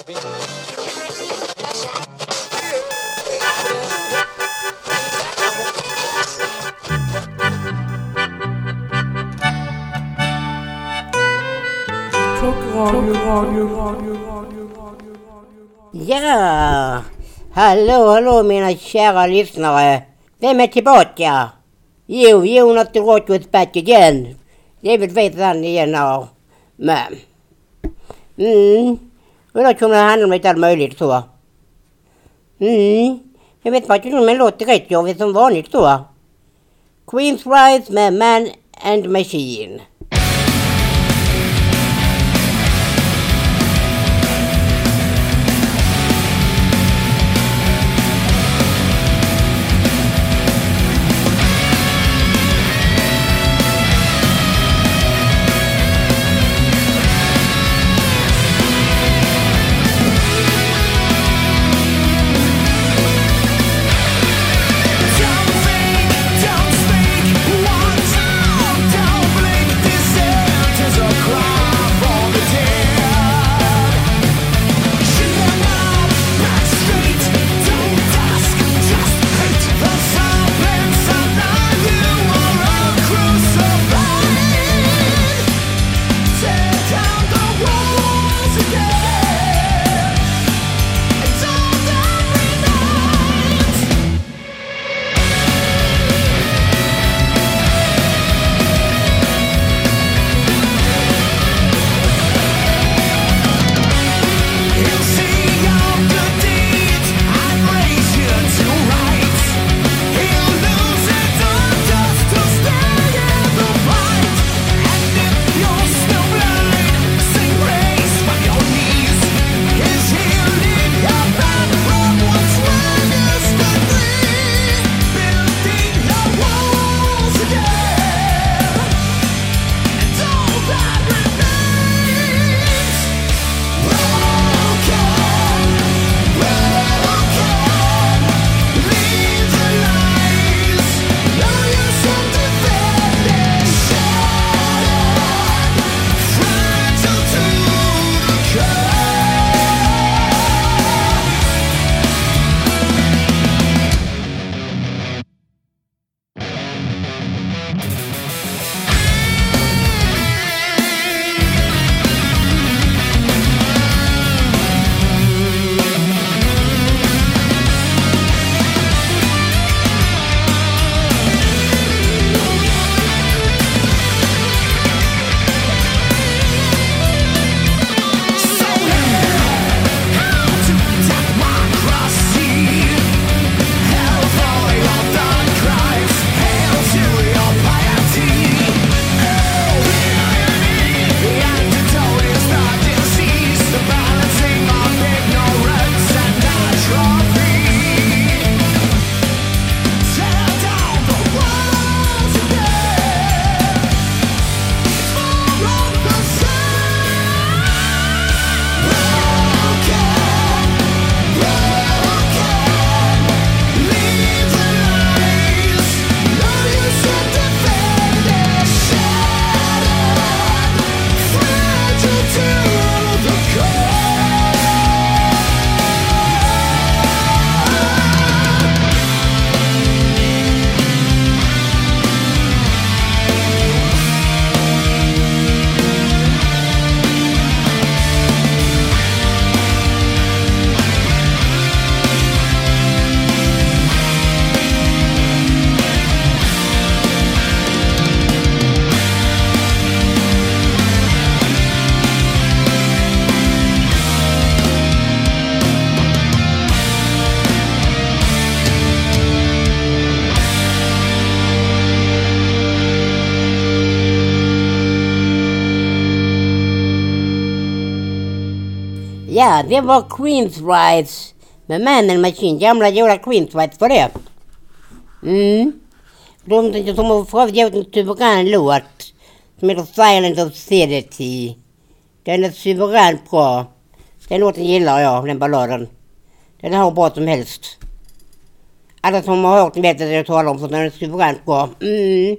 Ja, hallå, hallå mina kära lyssnare. Vem är tillbaka? Jo, Jonas the Rock is back again. Givetvis han igen har. Men... Mm. Och då kommer det handla om lite allt möjligt så. Mm. Jag vet faktiskt inte om en låt rätt jag vet som vanligt så. Queens Rise med Man and Machine. Ja, det var Queens Rides med Man and Machine. Gamla goda Queens Rides var det. Mm. De som har för övrigt en suverän låt som heter Silent Obscenity. Den är suveränt bra. Den låten gillar jag, den balladen. Den är hur bra som helst. Alla som har hört den vet att jag talar om för den är suveränt bra. Mm.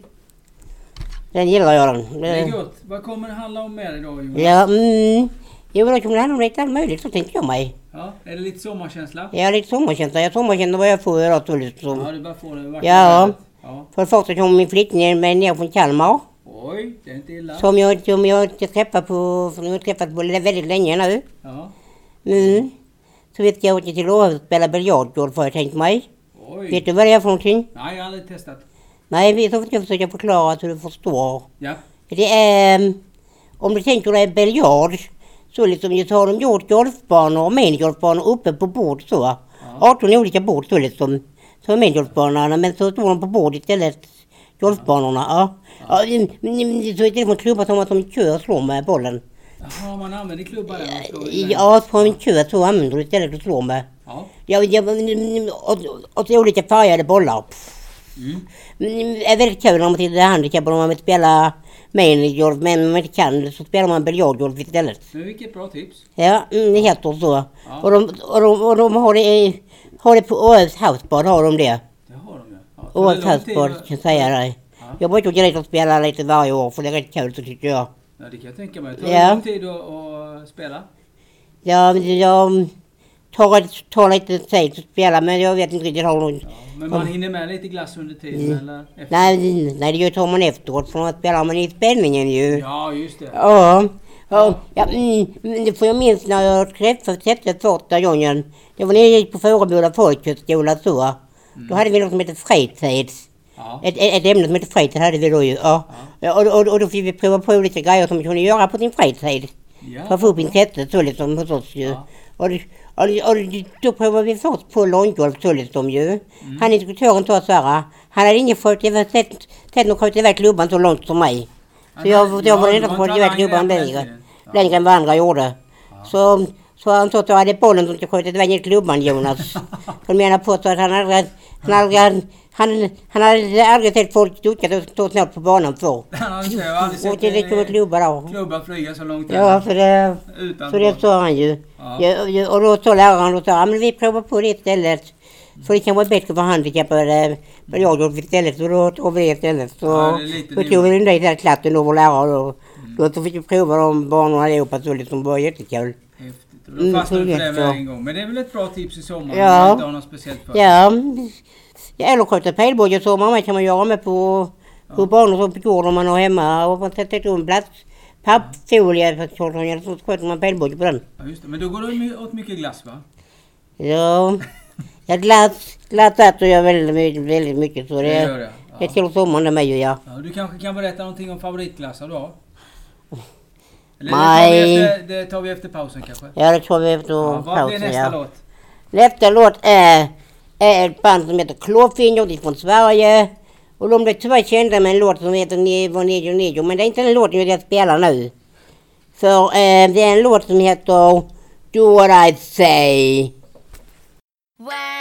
Den gillar jag den. Det är gott. Vad kommer det handla om mer idag Jonas? Ja, mm. Jo, det handla om lite allt möjligt, så tänkte jag mig. Ja, är det lite sommarkänsla? Har lite sommarkänsla. Jag sommarkänner vad jag får idag så liksom. Ja, du bara får det vackra Ja. ja. För första kom min flickvän med ner från Kalmar. Oj, det är inte illa. Som jag, som jag inte träffat på, som jag träffat på väldigt länge nu. Ja. Mm. Så vet jag åkte till Åhus och spela biljardgolf har jag tänkt mig. Vet Oj. du vad det är för någonting? Nej, jag har aldrig testat. Nej, vi ska jag försöka förklara så du förstår. Ja. Det är, mm, om du tänker dig biljard, så liksom så har de gjort golfbanor och minigolfbanor uppe på bord så. 18 olika bord så liksom. Så är minigolfbanorna, men så står de på bord istället. Golfbanorna, ja. ja. mm, Så är det från klubbar som att de kör och slår med bollen. Jaha, man använder klubbar där och slår. Ja, på en kö så använder du istället att slå med. Ja. Ja, ja, och, och så olika färgade bollar. Mm. Det är väldigt kul om man tittar handikappade om man vill spela minigolf men om man inte kan så spelar man biljardgolf istället. Men vilket bra tips. Ja, mm, det heter så. Och, de, och, de, och de har det, har det på Åhus Housebad har de det. Det har de ja. ja. Housebad att- kan jag säga dig. Ja. Jag brukar gå dit och spela lite varje år för det är rätt kul så tycker jag. Ja, det kan jag tänka mig. Tar det Ja. lång tid att, att spela? Ja, jag tar, tar lite tid att spela men jag vet inte riktigt hur långt. Ja. Men man hinner med lite glass under tiden eller? Efter? Nej, nej, det tar man efteråt för att spelar man i spänningen ju. Ja, just det. Ja. Ja, ja mm, får jag minns när jag träffade Sätte första gången. Det var när jag gick på Fåreboda folkhögskola så. Då hade vi något som hette fritid. Ja. Ett, ett, ämne som hette fritid hade vi då ju. Ja. Ja, och, och, och då fick vi prova på olika grejer som man kunde göra på sin fritid. För Ja. att få upp intresset så liksom hos oss ju. Ja. Och, det- och, och då provade vi först på långgolf liksom ju. Han instruktören sa så här. Han hade ingen fått sett, någon skjuta iväg klubban så långt som mig. Så jag, jag Ja, var den enda som sköt iväg klubban längre. Längre än vad andra gjorde. Så, så han sa att jag hade bollen som skulle skjuta iväg klubban Jonas. Han menar på så att han hade, han hade, han, han hade aldrig sett folk ducka så, så snabbt på banan förr. Han hade aldrig Och sett det kommer en klubba då. klubba flyga så långt Ja, så det, så det sa han ju. Ja. Ja, och då sa läraren och sa, ja men vi provar på det istället. För det kan vara bättre för handikappade. Men jag gjorde istället så då tog vi det istället. Så Ja, det då tog vi den där klassen då, vår lärare. Då, då så fick vi prova de banorna allihopa så liksom var jättekul. Häftigt. Och då Mm, fastnade du så för det med en gång. Men det är väl ett bra tips i sommar Ja. om man inte har något speciellt för Ja, ja eller skjuta pilbåge sommar med kan man göra med på, på banor som på gården man har hemma. Och man sätter en plats pappfolie för så så skjuter man pilbåge på den. Ja, just det. Men då går det my- åt mycket glass va? Ja, jag glass, glass äter jag väldigt, väldigt mycket så Det det, gör det. det Ja. till sommaren det med ju ja. Ja, du kanske kan berätta någonting om favoritglassar du har? Eller Nej. Det, tar efter, det tar vi efter pausen kanske? Ja det tror vi efter Ja, vad blir pausen nästa ja. låt? Nästa låt är, är ett band som heter Klåfingror, de är från Sverige. Och de blev tyvärr kända med en låt som heter Nevo Nejo Nejo, men det är inte den låten jag spelar nu. För eh, det är en låt som heter Do What I Say. When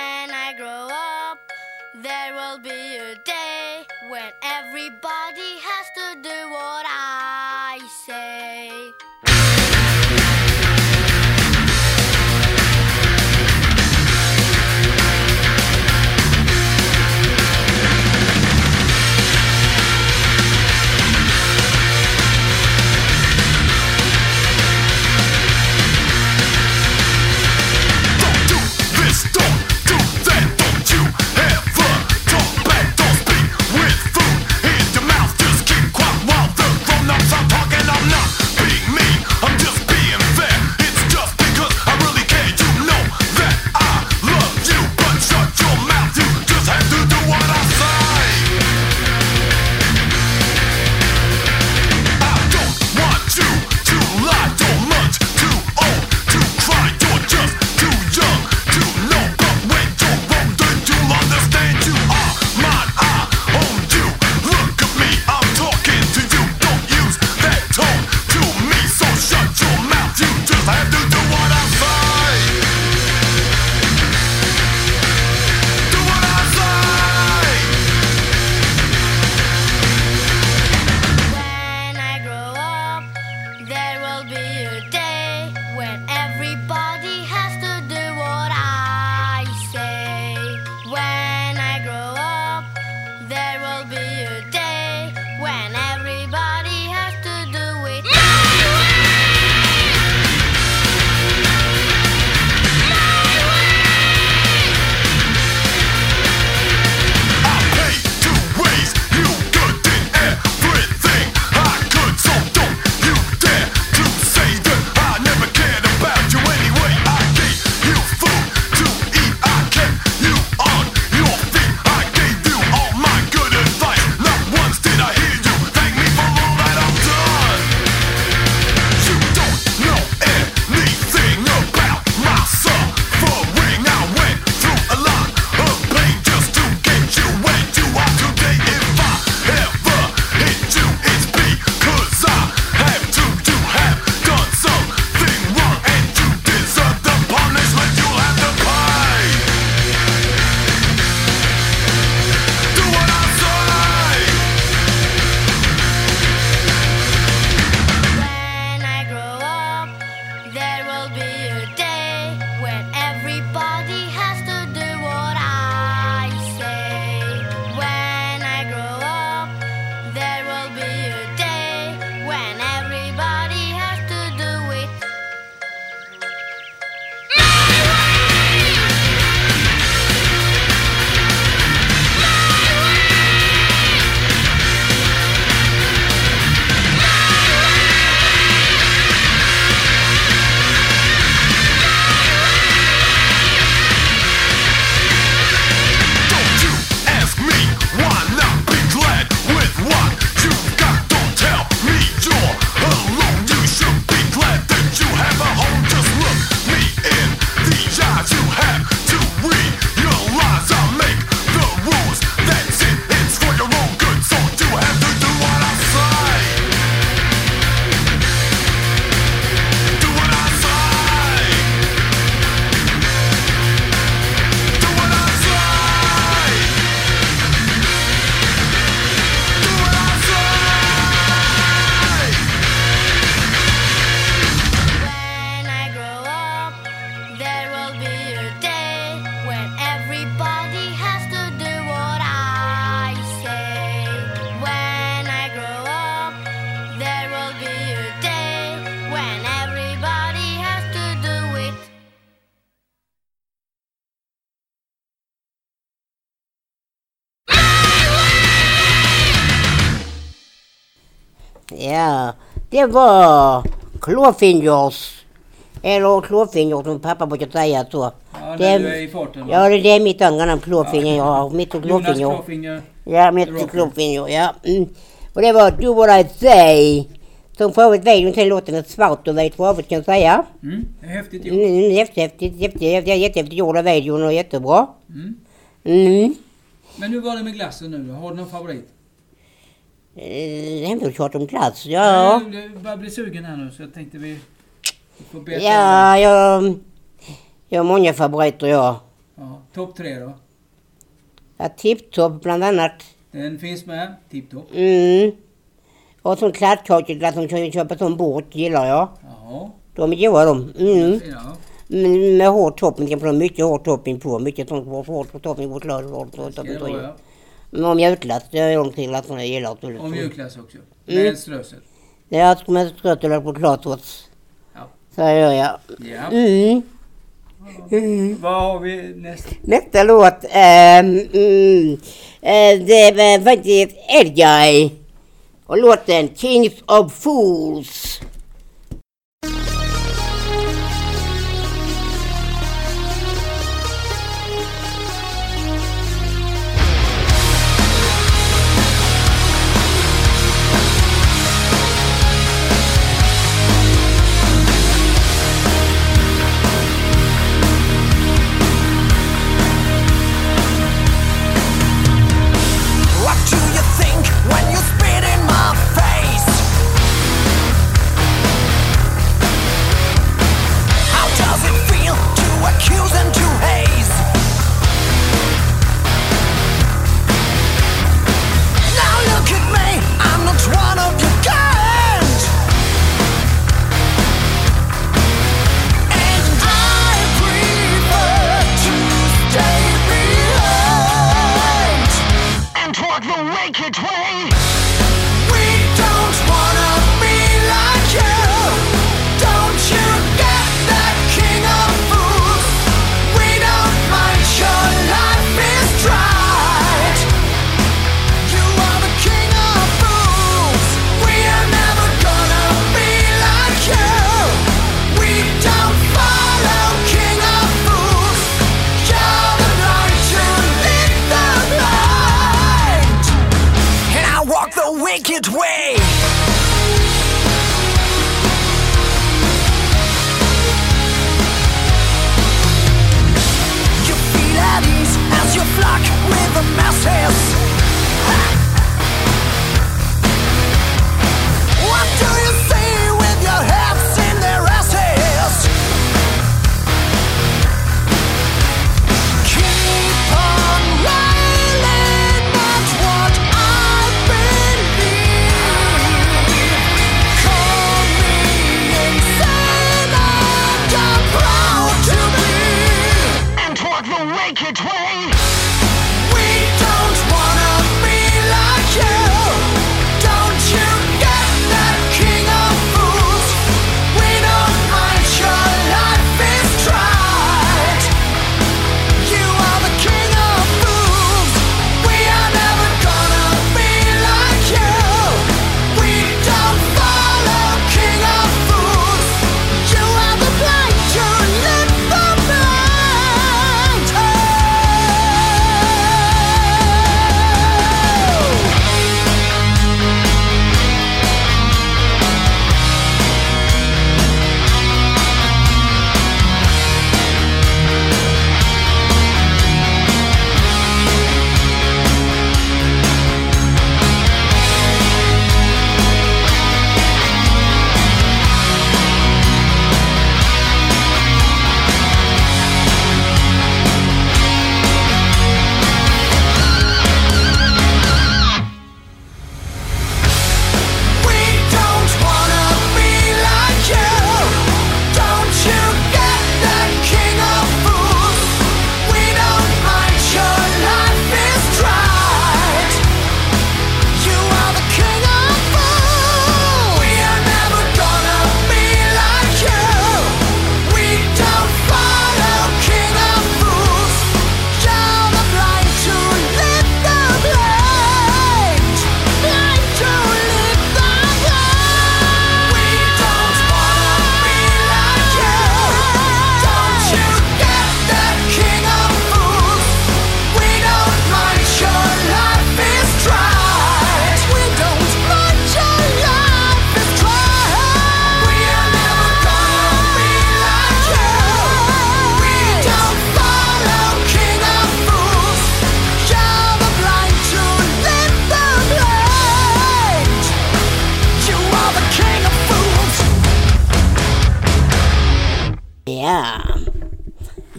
Ja, det var klåfingers. Eller klåfinger som pappa brukar säga så. Ja, Det- när du är i farten. Ja, det det är mitt andra namn, klåfinger. Jag har mitt Jonas klåfinger. Klåfinger. Ja, mitt Rocker. klåfinger, ja. Mm. Och det var Do What I Say. Som för övrigt videon till låten är svart och vit för övrigt kan jag säga. Mm, är häftigt gjort. Mm, jättehäftigt, jättehäftigt, jättehäftigt gjord av videon och jättebra. Mm. Mm. Men hur var det med glassen nu då? Har du någon favorit? Eh, Hemtjänstchat om glass, ja. Jag, jag börjar bli sugen här nu så jag tänkte vi får beta Ja, jag, jag har många favoriter jag. det. ja, Topp tre då? Ja, Tipptopp bland annat. Den finns med. Tipptopp. Mm. Och sån kladdkakeglass som kan köpa som bort gillar jag. Ja. De är goda de. Mm. Ja. Mm, Med hård topping mycket hård topping på. Mycket sånt hård, topping på choklad. Hård topping det på. Ja. Och mjölklass, det är glassarna jag gillar. Och mjukglass också. Mm. Med strössel. Det är allt med strött eller chokladtårts. Ja. Så gör jag. Ja. Mm. Mm. Vad har vi näst? Nästa låt, ehm, mm, eh, det var faktiskt Edguy. Och låten Kings of Fools.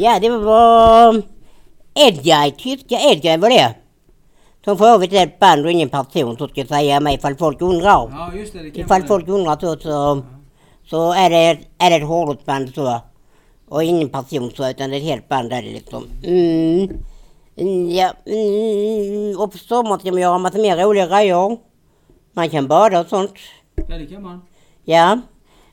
Ja, det var Edguy, tyska Edguy var det. Som för övrigt är ett band och ingen person så ska jag säga mig ifall folk undrar. Ja, just det. det Ifall folk undrar så, så, så är, det, är det ett hårdrocksband så. Och ingen person så utan det är ett helt band är det liksom. Mm. Mm, Ja, mm. och på sommaren ska man göra massa mer roliga grejer. Man kan bada och sånt. Ja, det kan man. Ja.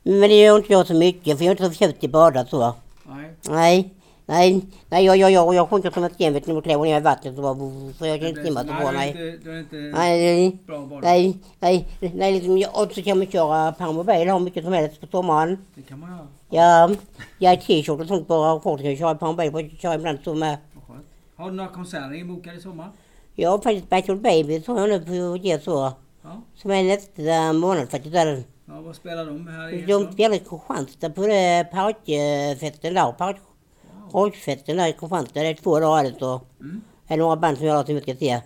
Men det gör inte jag så mycket för jag är inte så förtjust i att bada så. Nej. Nej. Nej, nej jag, jag, jag, jag sjunker som ett sten vet ni, och klär ner i vattnet så bara, för jag kan inte simma så bra, nej. Det är inte, det Nej, bra nej, nej, nej, liksom, jag- och så kan man köra permobil hur mycket som helst på sommaren. Det kan man göra. Ja, jag är t-shirt och sånt bara, folk kan köra permobil, får köra ibland så med. Skönt. Har du några konserter inbokade i sommar? Har faktiskt Battle Baby, så jag nu på ge så. Ja. Som är nästa månad faktiskt. Där. ja vad spelar de här i De spelar i Kristianstad på det parkfesten där. Park, rockfesten där i Kristianstad. Det är två dagar alltså. Mm. Det är några band som jag har vi ska se.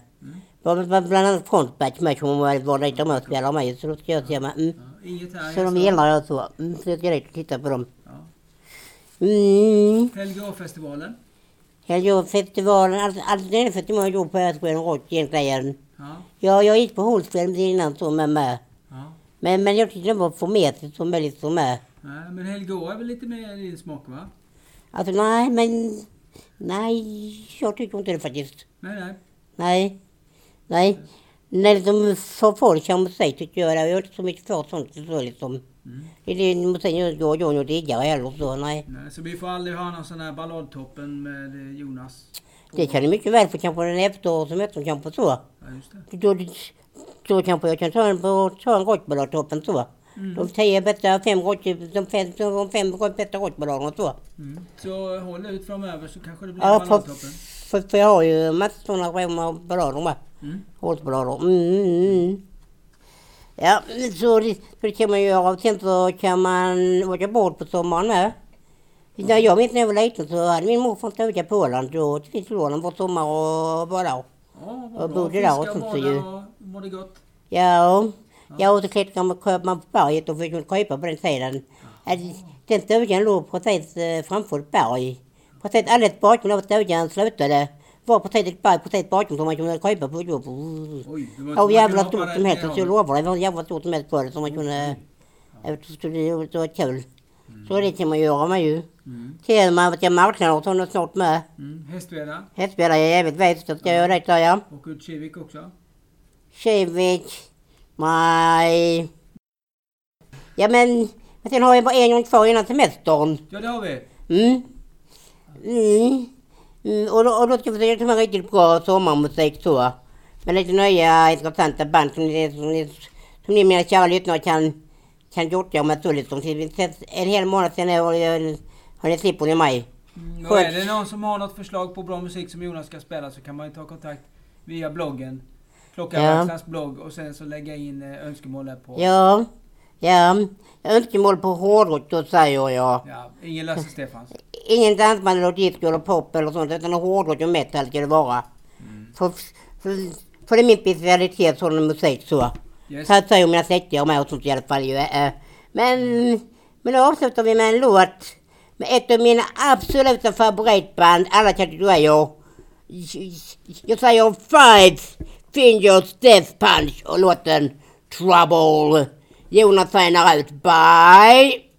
Bland bland annat Frontbatch med som var dit de och spelar med. Så då ska jag se med. Mm. Ja, i Så de gillar jag så. Mm. Så jag ska dit och titta på dem. Ja. Mm. Helgeåfestivalen. Helgeåfestivalen. Allt allt det är festivalen jag gjort på Ösjön Rock egentligen. Ja. Ja, jag gick på Hultsfred innan så med med. ja. Men, men jag tyckte det var för metigt som möjligt som med. Nej, men Helgeå är väl lite mer din smak va? Alltså nej, men... Nej, jag tycker inte det faktiskt. Nej, nej. Nej. Nej. När de får folk som musik tycker jag det. Jag är inte så mycket för sånt så liksom. Mm. Det är det jag går jag och diggar heller så nej. nej. Så vi får aldrig ha någon sån här balladtoppen med eh, Jonas? Det kan du mycket väl få kanske en efterår som heter kanske så. Ja, just det. Då, då kanske jag kan ta en, ta en rockballadtoppen så. Mm. De tio bästa, fem de fem, de fem bästa rockballaderna och så. Mm. Så håll ut framöver så kanske det blir Ja, för, balladtoppen. för, för jag har ju massor rema ballader med. Mm. Hålsballader. Mm, mm, mm. Ja, så det, så det kan man göra. Sen så kan man åka bort på sommaren med. När jag minns när jag var liten så hade min morfar en stuga på Åland och till Åland på sommar och bara. Ja, Och bodde där och Fiska, sånt så ju. bada och mådde gott. Ja, ja och så klättrade man, på berget och fick man krypa på den sidan. Den stugan låg precis eh, framför ett berg. Precis alldeles bakom där stugan slutade var precis ett berg precis bakom som man kunde krypa på. Oj, det var kunde jävla stort som helst. Så jag lovar dig, det var jävla stort som helst på det som man kunde... Jag vet inte, det var kul. Så det kan man göra med ju. Mm. Sen man till marknaden och sånt snart med. Mm. Hästveda. Hästspelare jag jävligt vet så ska jag göra det där ja. Och ut Kivik också. Kivik. Nej. Ja men, men sen har jag bara en gång kvar innan semestern. Ja, det har vi. Mm. Mm. Mm. Och, då, och då ska vi försöka ta med riktigt bra sommarmusik så. Med lite nya intressanta band som ni, som ni, som ni mina kära lyssnare kan, kan gjorta med så liksom. Vi En hel månad sen jag- har ni slipper i maj. Mm, och är det någon som har något förslag på bra musik som Jonas ska spela så kan man ju ta kontakt via bloggen. Klockarverkstadens blogg och sen så lägga in eh, önskemål där på. Ja. Ja. Önskemål på hårdrock då säger jag. Ja, ingen Lasse Stefans. Ingen dansband eller disco eller pop eller sånt utan hårdrock och metal ska det vara. För, för, för det är min specialitet sådan musik så. Yes. Så säger mina släktingar med och sånt i alla fall ju. eh. Men, men då avslutar vi med en låt med ett av mina absoluta favoritband alla kategorier. Jag säger Five Fingers Death Punch och låten Trouble. Jonas signar ut. Bye!